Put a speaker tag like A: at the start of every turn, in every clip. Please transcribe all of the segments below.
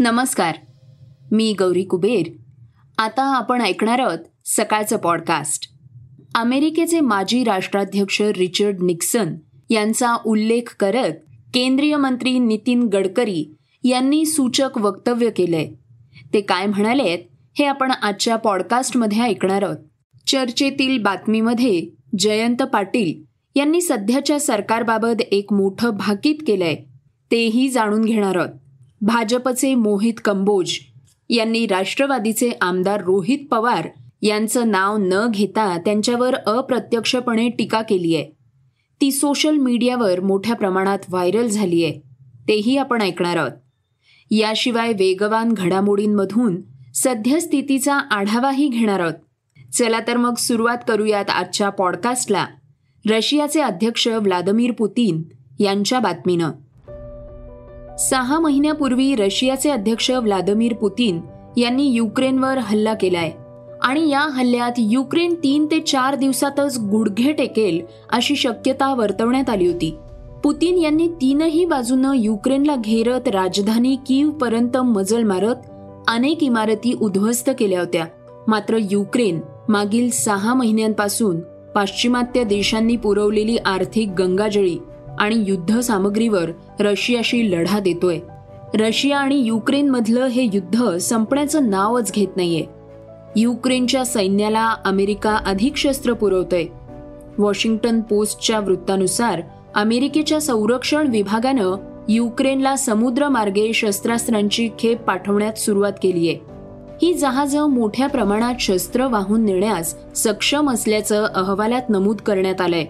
A: नमस्कार. मी गौरी कुबेर. आता आपण ऐकणार आहोत सकाळचं पॉडकास्ट अमेरिकेचे माजी राष्ट्राध्यक्ष रिचर्ड निक्सन यांचा उल्लेख करत केंद्रीय मंत्री नितीन गडकरी यांनी सूचक वक्तव्य केलंय. ते काय म्हणालेत हे आपण आजच्या पॉडकास्टमध्ये ऐकणार आहोत. चर्चेतील बातमीमध्ये जयंत पाटील यांनी सध्याच्या सरकारबाबत एक मोठं भाकीत केलंय. तेही जाणून घेणार आहोत. भाजपचे मोहित कंबोज यांनी राष्ट्रवादीचे आमदार रोहित पवार यांचं नाव न घेता त्यांच्यावर अप्रत्यक्षपणे टीका केली आहे. ती सोशल मीडियावर मोठ्या प्रमाणात व्हायरल झाली आहे. तेही आपण ऐकणार आहोत. याशिवाय वेगवान घडामोडींमधून सद्यस्थितीचा आढावाही घेणार आहोत. चला तर मग सुरुवात करूयात आजच्या पॉडकास्टला. रशियाचे अध्यक्ष व्लादिमीर पुतीन यांच्या बातमीनं. सहा महिन्यापूर्वी रशियाचे अध्यक्ष व्लादिमीर पुतीन यांनी युक्रेनवर हल्ला केलाय. आणि या हल्ल्यात युक्रेन तीन ते चार दिवसातच गुडघे टेकेल अशी शक्यता वर्तवण्यात आली होती. पुतीन यांनी तीनही बाजूनं युक्रेनला घेरत राजधानी कीव पर्यंत मजल मारत अनेक इमारती उद्ध्वस्त केल्या होत्या. मात्र युक्रेन मागील सहा महिन्यांपासून पाश्चिमात्य देशांनी पुरवलेली आर्थिक गंगाजळी आणि युद्ध सामग्रीवर रशियाशी लढा देतोय. रशिया आणि युक्रेनमधलं हे युद्ध संपण्याचं नावच घेत नाहीये. युक्रेनच्या सैन्याला अमेरिका अधिक शस्त्र पुरवतोय. वॉशिंग्टन पोस्टच्या वृत्तानुसार अमेरिकेच्या संरक्षण विभागानं युक्रेनला समुद्रमार्गे शस्त्रास्त्रांची खेप पाठवण्यात सुरुवात केलीय. ही जहाजं मोठ्या प्रमाणात शस्त्र वाहून नेण्यास सक्षम असल्याचं अहवालात नमूद करण्यात आलंय.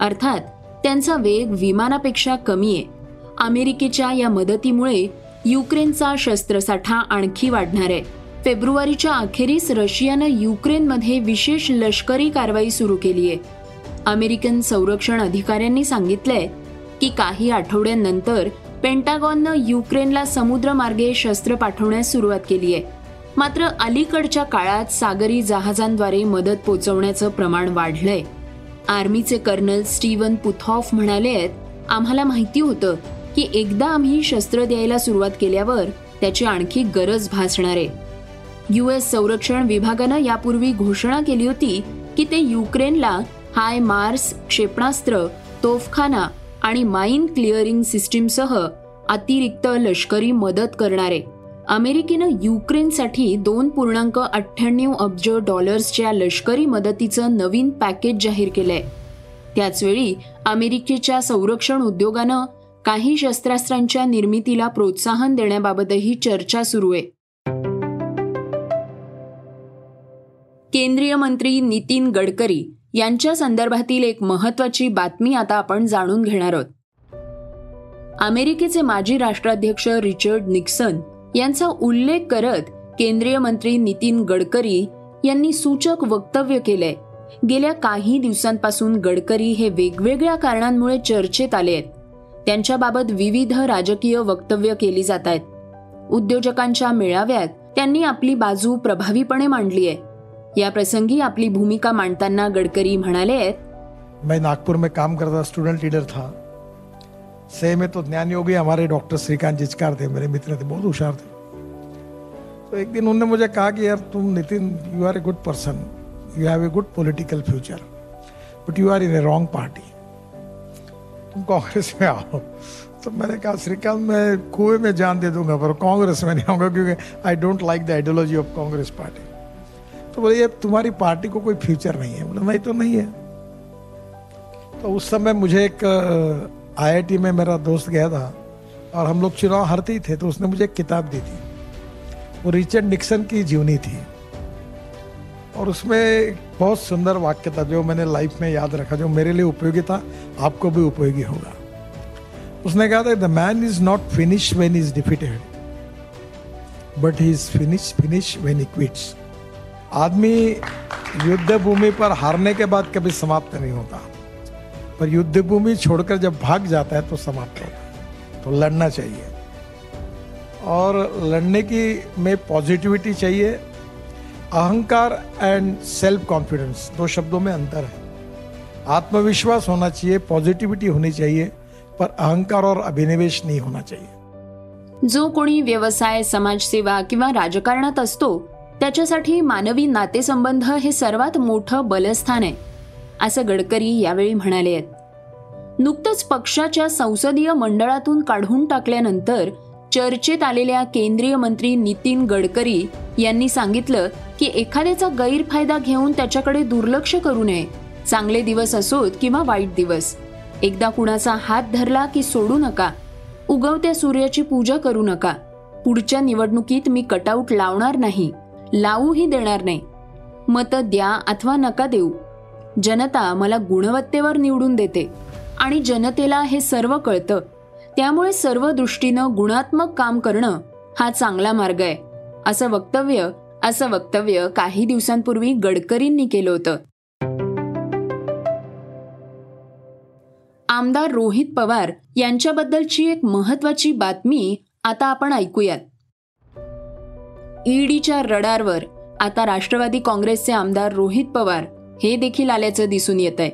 A: अर्थात त्यांचा वेग विमानापेक्षा कमी आहे. अमेरिकेच्या या मदतीमुळे युक्रेनचा शस्त्रसाठा आणखी वाढणार आहे. फेब्रुवारीच्या अखेरीस रशियानं युक्रेनमध्ये विशेष लष्करी कारवाई सुरू केली आहे. अमेरिकन संरक्षण अधिकाऱ्यांनी सांगितलंय की काही आठवड्यांनंतर पेंटागॉननं युक्रेनला समुद्रमार्गे शस्त्र पाठवण्यास सुरुवात केली आहे. मात्र अलीकडच्या काळात सागरी जहाजांद्वारे मदत पोचवण्याचं प्रमाण वाढलंय. आर्मीचे कर्नल स्टीवन पुथॉफ म्हणाले आहेत आम्हाला माहिती होतं की एकदा आम्ही शस्त्र द्यायला सुरुवात केल्यावर त्याची आणखी गरज भासणार आहे. युएस संरक्षण विभागानं यापूर्वी घोषणा केली होती की ते युक्रेनला हाय मार्स क्षेपणास्त्र तोफखाना आणि माइन क्लिअरिंग सिस्टीमसह अतिरिक्त लष्करी मदत करणार आहे. अमेरिकेनं युक्रेनसाठी दोन पूर्णांक अठ्ठ्याण्णव अब्ज डॉलर्सच्या लष्करी मदतीचं नवीन पॅकेज जाहीर केलंय. त्याचवेळी अमेरिकेच्या संरक्षण उद्योगानं काही शस्त्रास्त्रांच्या निर्मितीला प्रोत्साहन देण्याबाबतही चर्चा सुरू आहे. केंद्रीय मंत्री नितीन गडकरी यांच्या संदर्भातील एक महत्वाची बातमी आता आपण जाणून घेणार आहोत. अमेरिकेचे माजी राष्ट्राध्यक्ष रिचर्ड निक्सन यांचा उल्लेख करत केंद्रीय मंत्री नितीन गडकरी यांनी सूचक वक्तव्य केलंय. गेल्या काही दिवसांपासून गडकरी हे वेगवेगळ्या कारणांमुळे चर्चेत आले आहेत त्यांच्याबाबत विविध राजकीय वक्तव्य केली जात आहेत. उद्योजकांच्या मेळाव्यात त्यांनी आपली बाजू प्रभावीपणे मांडली आहे या प्रसंगी आपली भूमिका मांडताना गडकरी म्हणाले आहेत
B: मैं नागपुर में काम करता स्टूडेंट लीडर था. से में तो ज्ञान योगी हमारे डॉक्टर श्रीकांत जिचकार थे, मेरे मित्र थे, बहुत होशियार थे। तो एक दिन उन्होंने मुझे कहा कि, यार, तुम Nitin you are a good person you have a good political future but you are in a wrong party तुम कांग्रेस में आओ। तो मैंने कहा, श्रीकांत, मैं कुएँ में जान दे दूँगा, पर कांग्रेस में नहीं आऊँगा, क्योंकि I don't like the ideology of Congress party तो बोले, ये तुम्हारी पार्टी को कोई फ्यूचर नहीं है। बोले, नहीं तो नहीं है। तो उस समय मुझे एक आईआईटी में मेरा दोस्त गया था और हम लोग चुनाव हारते ही थे तो उसने मुझे एक किताब दी थी। वो रिचर्ड निक्सन की जीवनी थी। और उसमें बहुत सुंदर वाक्य था जो मैंने लाइफ में याद रखा, जो मेरे लिए उपयोगी था, आपको भी उपयोगी होगा। उसने कहा था the man is not finish when is defeated but he is finish finish when he quits आदमी युद्ध भूमि पर हारने के बाद कभी समाप्त नहीं होता। पर युद्ध भूमि छोड़कर जब भाग जाता है तो समाप्त होता है। तो लड़ना चाहिए। और लड़ने की में पॉजिटिविटी चाहिए। अहंकार एंड सेल्फ कॉन्फिडेंस दो शब्दों में अंतर है। आत्मविश्वास होना चाहिए पॉजिटिविटी होनी चाहिए, पर अहंकार और अभिनिवेश नहीं होना चाहिए।
A: जो कोणी व्यवसाय समाजसेवा किंवा राजकारणात असतो, त्याच्यासाठी मानवी नातेसंबंध हे सर्वात मोठं बलस्थान आहे. असं गडकरी यावेळी म्हणाले. आहेत नुकतंच पक्षाच्या संसदीय मंडळातून काढून टाकल्यानंतर चर्चेत आलेल्या केंद्रीय मंत्री नितीन गडकरी यांनी सांगितलं की एखाद्याचा गैरफायदा घेऊन त्याच्याकडे दुर्लक्ष करू नये चांगले दिवस असोत किंवा वाईट दिवस. एकदा कुणाचा हात धरला की सोडू नका उगवत्या सूर्याची पूजा करू नका पुढच्या निवडणुकीत मी कटआउट लावणार नाही लावूही देणार नाही. मतं द्या अथवा नका देऊ जनता मला गुणवत्तेवर निवडून देते आणि जनतेला हे सर्व कळतं. त्यामुळे सर्व दृष्टीनं गुणात्मक काम करणं हा चांगला मार्ग आहे. असं वक्तव्य असं वक्तव्य काही दिवसांपूर्वी गडकरींनी केलं होतं. आमदार रोहित पवार यांच्याबद्दलची एक महत्वाची बातमी आता आपण ऐकूयात. ईडीच्या रडारवर आता राष्ट्रवादी काँग्रेसचे आमदार रोहित पवार हे देखील आल्याचं दिसून येत आहे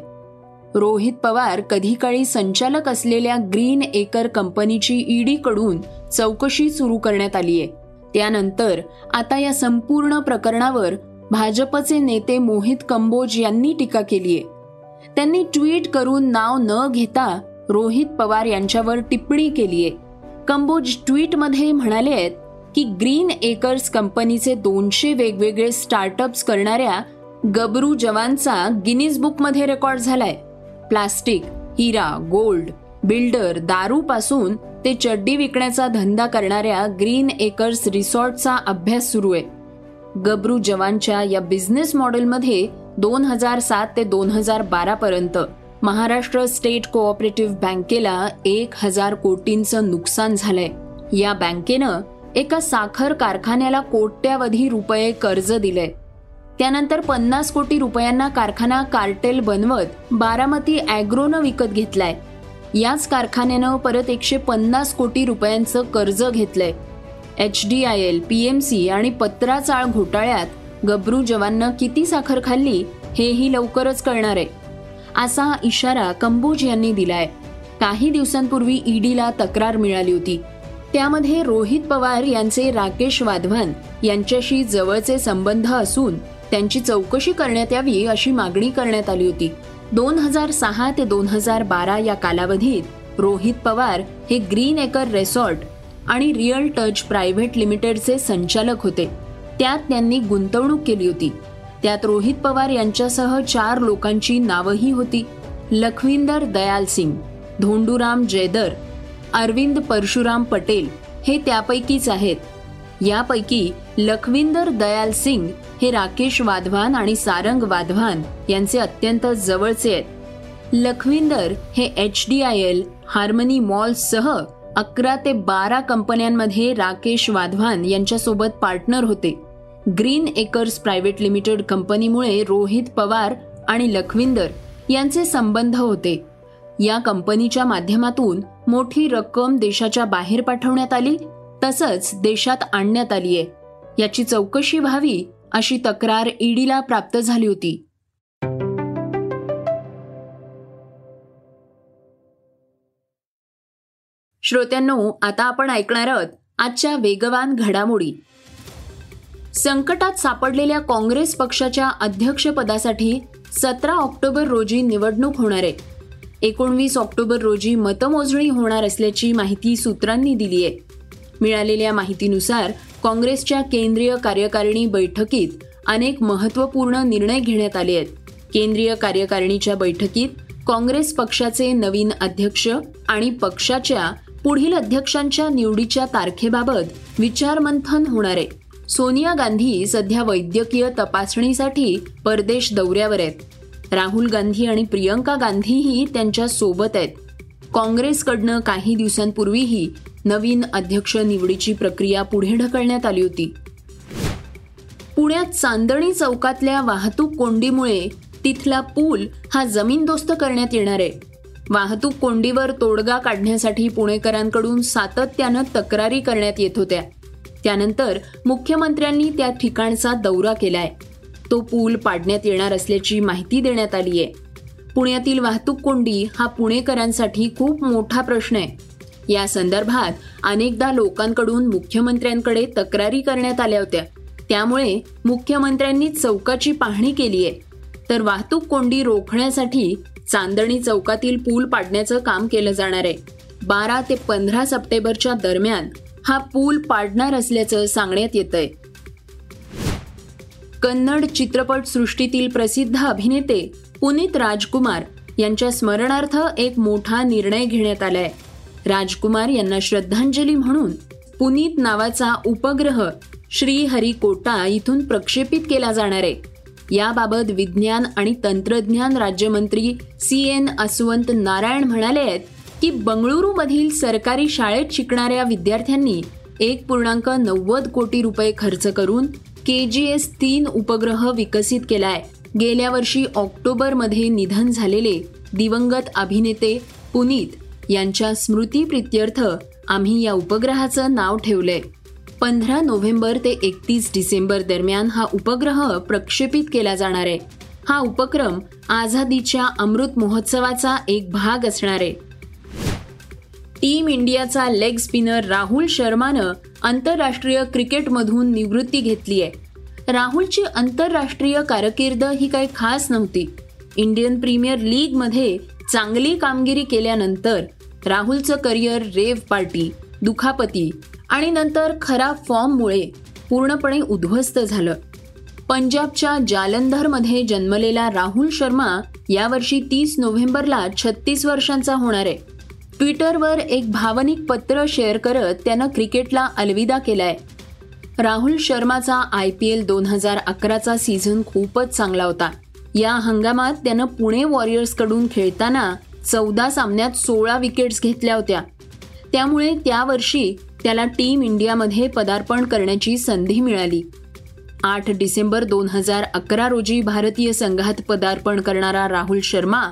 A: रोहित पवार कधी काळी संचालक असलेल्या ग्रीन एकर कंपनीची ईडी कडून चौकशी सुरू करण्यात आली आहे. त्यानंतर आता या संपूर्ण प्रकरणावर भाजपचे नेते मोहित कंबोज यांनी टीका केली आहे. त्यांनी ट्विट करून नाव न घेता रोहित पवार यांच्यावर टिप्पणी केली आहे. कंबोज ट्विटमध्ये म्हणाले आहेत की ग्रीन एकर्स कंपनीचे दोनशे वेगवेगळे स्टार्टअप्स करणाऱ्या गबरू जवानचा गिनीज बुकमध्ये रेकॉर्ड झालाय. प्लास्टिक हिरा गोल्ड बिल्डर दारू पासून ते चड्डी विकण्याचा धंदा करणाऱ्या ग्रीन एकर्स रिसॉर्टचा अभ्यास सुरू आहे. गबरू जवानच्या या बिझनेस मॉडेलमध्ये दोन हजार सात ते दोन हजार बारा पर्यंत महाराष्ट्र स्टेट कोऑपरेटिव्ह बँकेला एक हजार कोटींचं नुकसान झालंय. या बँकेनं एका साखर कारखान्याला कोट्यावधी रुपये कर्ज दिलंय. त्यानंतर पन्नास कोटी रुपयांना कारखाना कार्टेल बनवत बारामती अॅग्रोनं विकत घेतलाय. याच कारखान्यानं परत एकशे पन्नास कोटी रुपयांचं कर्ज घेतलंय. H D I L P M C आणि पत्राचाळ घोटाळ्यात गबरू जवाननं किती साखर खाल्ली हेही लवकरच कळणार आहे. असा इशारा कंबोज यांनी दिलाय. काही दिवसांपूर्वी ईडीला तक्रार मिळाली होती. त्यामध्ये रोहित पवार यांचे राकेश वाधवान यांच्याशी जवळचे संबंध असून त्यांची चौकशी करण्यात यावी अशी मागणी करण्यात आली होती. दोन हजार सहा ते दोन हजार बारा या कालावधीत रोहित पवार हे ग्रीन एकर रेसॉर्ट आणि रिअल टच प्रायव्हेट लिमिटेडचे संचालक होते. त्यात त्यांनी गुंतवणूक केली होती. त्यात रोहित पवार यांच्यासह चार लोकांची नावंही होती. लखविंदर दयाल सिंग धोंडूराम जयदर अरविंद परशुराम पटेल हे त्यापैकीच आहेत. यापैकी लखविंदर दयाल सिंग हे राकेश वाधवान आणि सारंग वाधवान यांचे अत्यंत जवळचे आहेत. लखविंदर हे H D I L Harmony मॉलसह अकरा ते बारा कंपन्यांमध्ये राकेश वाधवान यांच्यासोबत पार्टनर होते. ग्रीन एकर्स प्रायव्हेट लिमिटेड कंपनीमुळे रोहित पवार आणि लखविंदर यांचे संबंध होते. या कंपनीच्या माध्यमातून मोठी रक्कम देशाच्या बाहेर पाठवण्यात आली तसंच देशात आणण्यात आली आहे. याची चौकशी व्हावी अशी तक्रार ईडीला प्राप्त झाली होती. श्रोत्यांनो आता आपण ऐकणार आहोत आजच्या वेगवान घडामोडी. संकटात सापडलेल्या काँग्रेस पक्षाच्या अध्यक्षपदासाठी सतरा ऑक्टोबर रोजी निवडणूक होणार आहे. एकोणवीस ऑक्टोबर रोजी मतमोजणी होणार असल्याची माहिती सूत्रांनी दिली आहे. मिळालेल्या माहितीनुसार काँग्रेसच्या केंद्रीय कार्यकारिणी बैठकीत अनेक महत्त्वपूर्ण निर्णय घेण्यात आले आहेत. केंद्रीय कार्यकारिणीच्या बैठकीत काँग्रेस पक्षाचे नवीन अध्यक्ष आणि पक्षाच्या पुढील अध्यक्षांच्या निवडीच्या तारखेबाबत विचारमंथन होणार आहे. सोनिया गांधी सध्या वैद्यकीय तपासणीसाठी परदेश दौऱ्यावर आहेत. राहुल गांधी आणि प्रियंका गांधीही त्यांच्यासोबत आहेत. काँग्रेसकडनं काही दिवसांपूर्वीही नवीन अध्यक्ष निवडीची प्रक्रिया पुढे ढकलण्यात आली होती. पुण्यात चांदणी चौकातल्या वाहतूक कोंडीमुळे तिथला पूल हा जमीनदोस्त करण्यात येणार आहे. वाहतूक कोंडीवर तोडगा काढण्यासाठी पुणेकरांकडून सातत्यानं तक्रारी करण्यात येत होत्या. त्यानंतर मुख्यमंत्र्यांनी त्या ठिकाणचा दौरा केलाय. तो पूल पाडण्यात येणार असल्याची माहिती देण्यात आली आहे पुण्यातील वाहतूक कोंडी हा पुणेकरांसाठी खूप मोठा प्रश्न आहे. या संदर्भात अनेकदा लोकांकडून मुख्यमंत्र्यांकडे तक्रारी करण्यात आल्या होत्या. त्यामुळे मुख्यमंत्र्यांनी चौकाची पाहणी केली आहे. तर वाहतूक कोंडी रोखण्यासाठी चांदणी चौकातील पूल पाडण्याचं काम केलं जाणार आहे. बारा ते पंधरा सप्टेंबरच्या दरम्यान हा पूल पाडणार असल्याचं सांगण्यात येतंय. कन्नड चित्रपट सृष्टीतील प्रसिद्ध अभिनेते पुनीत राजकुमार यांच्या स्मरणार्थ एक मोठा निर्णय घेण्यात आलाय. राजकुमार यांना श्रद्धांजली म्हणून पुनीत नावाचा उपग्रह श्रीहरिकोटा इथून प्रक्षेपित केला जाणार आहे. याबाबत विज्ञान आणि तंत्रज्ञान राज्यमंत्री सी एन असवंत नारायण म्हणाले आहेत की बंगळुरूमधील सरकारी शाळेत शिकणाऱ्या विद्यार्थ्यांनी एक पूर्णांक नव्वद कोटी रुपये खर्च करून के जी एस तीन उपग्रह विकसित केलाय. गेल्या वर्षी ऑक्टोबरमध्ये निधन झालेले दिवंगत अभिनेते पुनीत यांच्या स्मृतीप्रित्यर्थ आम्ही या उपग्रहाचं नाव ठेवलंय. पंधरा नोव्हेंबर ते एकतीस डिसेंबर दरम्यान हा उपग्रह प्रक्षेपित केला जाणार आहे. हा उपक्रम आझादीच्या अमृत महोत्सवाचा एक भाग असणार आहे. टीम इंडियाचा लेग स्पिनर राहुल शर्मानं आंतरराष्ट्रीय क्रिकेटमधून निवृत्ती घेतली आहे राहुलची आंतरराष्ट्रीय कारकीर्द ही काही खास नव्हती. इंडियन प्रीमियर लीगमध्ये चांगली कामगिरी केल्यानंतर राहुलचं करिअर रेव पार्टी दुखापती आणि नंतर खराब फॉर्ममुळे पूर्णपणे उद्ध्वस्त झालं. पंजाबच्या जालंधरमध्ये जन्मलेला राहुल शर्मा यावर्षी तीस नोव्हेंबरला छत्तीस वर्षांचा होणार आहे. ट्विटरवर एक भावनिक पत्र शेअर करत त्यानं क्रिकेटला अलविदा केलाय. राहुल शर्माचा आय पी एल दोन हजार अकराचा सीझन खूपच चांगला होता. या हंगामात त्यानं पुणे वॉरियर्सकडून खेळताना चौदा सामन्यात सोळा विकेट्स घेतल्या होत्या. त्यामुळे त्या वर्षी त्याला टीम इंडियामध्ये पदार्पण करण्याची संधी मिळाली. आठ डिसेंबर दोन हजार अकरा रोजी भारतीय संघात पदार्पण करणारा राहुल शर्मा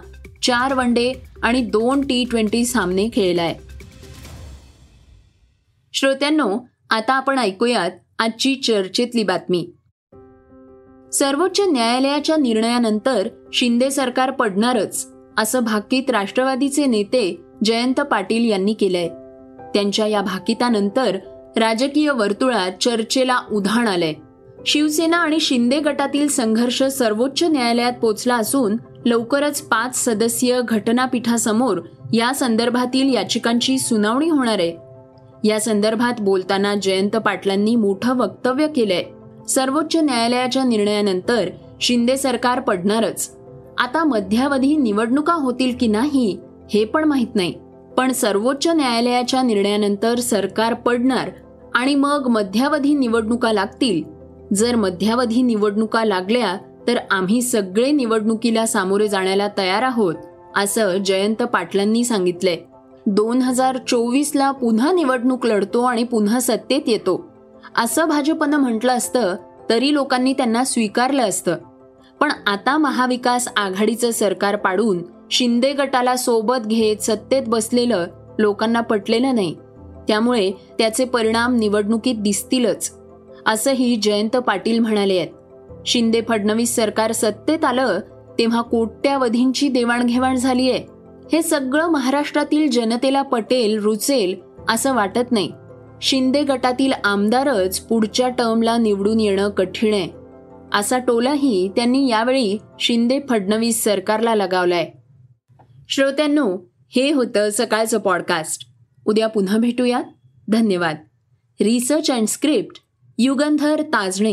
A: चार वन डे आणि दोन टी ट्वेंटी सामने खेळलाय. श्रोत्यांनो आता आपण ऐकूयात आजची चर्चेतली बातमी. सर्वोच्च न्यायालयाच्या निर्णयानंतर शिंदे सरकार पडणारच असं भाकीत राष्ट्रवादीचे नेते जयंत पाटील यांनी केलंय. त्यांच्या या भाकितानंतर राजकीय वर्तुळात चर्चेला उधाण आलंय. शिवसेना आणि शिंदे गटातील संघर्ष सर्वोच्च न्यायालयात पोचला असून लवकरच पाच सदस्यीय घटनापीठासमोर या संदर्भातील याचिकांची सुनावणी होणार आहे. या संदर्भात बोलताना जयंत पाटलांनी मोठं वक्तव्य केलंय. सर्वोच्च न्यायालयाच्या निर्णयानंतर शिंदे सरकार पडणारच. आता मध्यावधी निवडणुका होतील की नाही हे पण माहीत नाही. पण सर्वोच्च न्यायालयाच्या निर्णयानंतर सरकार पडणार आणि मग मध्यावधी निवडणुका लागतील. जर मध्यावधी निवडणुका लागल्या तर आम्ही सगळे निवडणुकीला सामोरे जाण्याला तयार आहोत असं जयंत पाटलांनी सांगितलंय. दोन हजार चोवीसला पुन्हा निवडणूक लढतो आणि पुन्हा सत्तेत येतो. असं भाजपनं म्हटलं असतं तरी लोकांनी त्यांना स्वीकारलं असतं. पण आता महाविकास आघाडीचं सरकार पाडून शिंदे गटाला सोबत घेत सत्तेत बसलेलं लोकांना पटलेलं नाही. त्यामुळे त्याचे परिणाम निवडणुकीत दिसतीलच असंही जयंत पाटील म्हणाले आहेत. शिंदे फडणवीस सरकार सत्तेत आलं तेव्हा कोट्यावधींची देवाणघेवाण झालीय. हे सगळं महाराष्ट्रातील जनतेला पटेल रुचेल असं वाटत नाही. शिंदे गटातील आमदारच पुढच्या टर्मला निवडून येणं कठीण आहे. असा टोलाही त्यांनी यावेळी शिंदे फडणवीस सरकारला लगावलाय. श्रोत्यांनो हे होतं सकाळचं पॉडकास्ट उद्या पुन्हा भेटूयात. धन्यवाद. Research and script Yugandhar Tajane.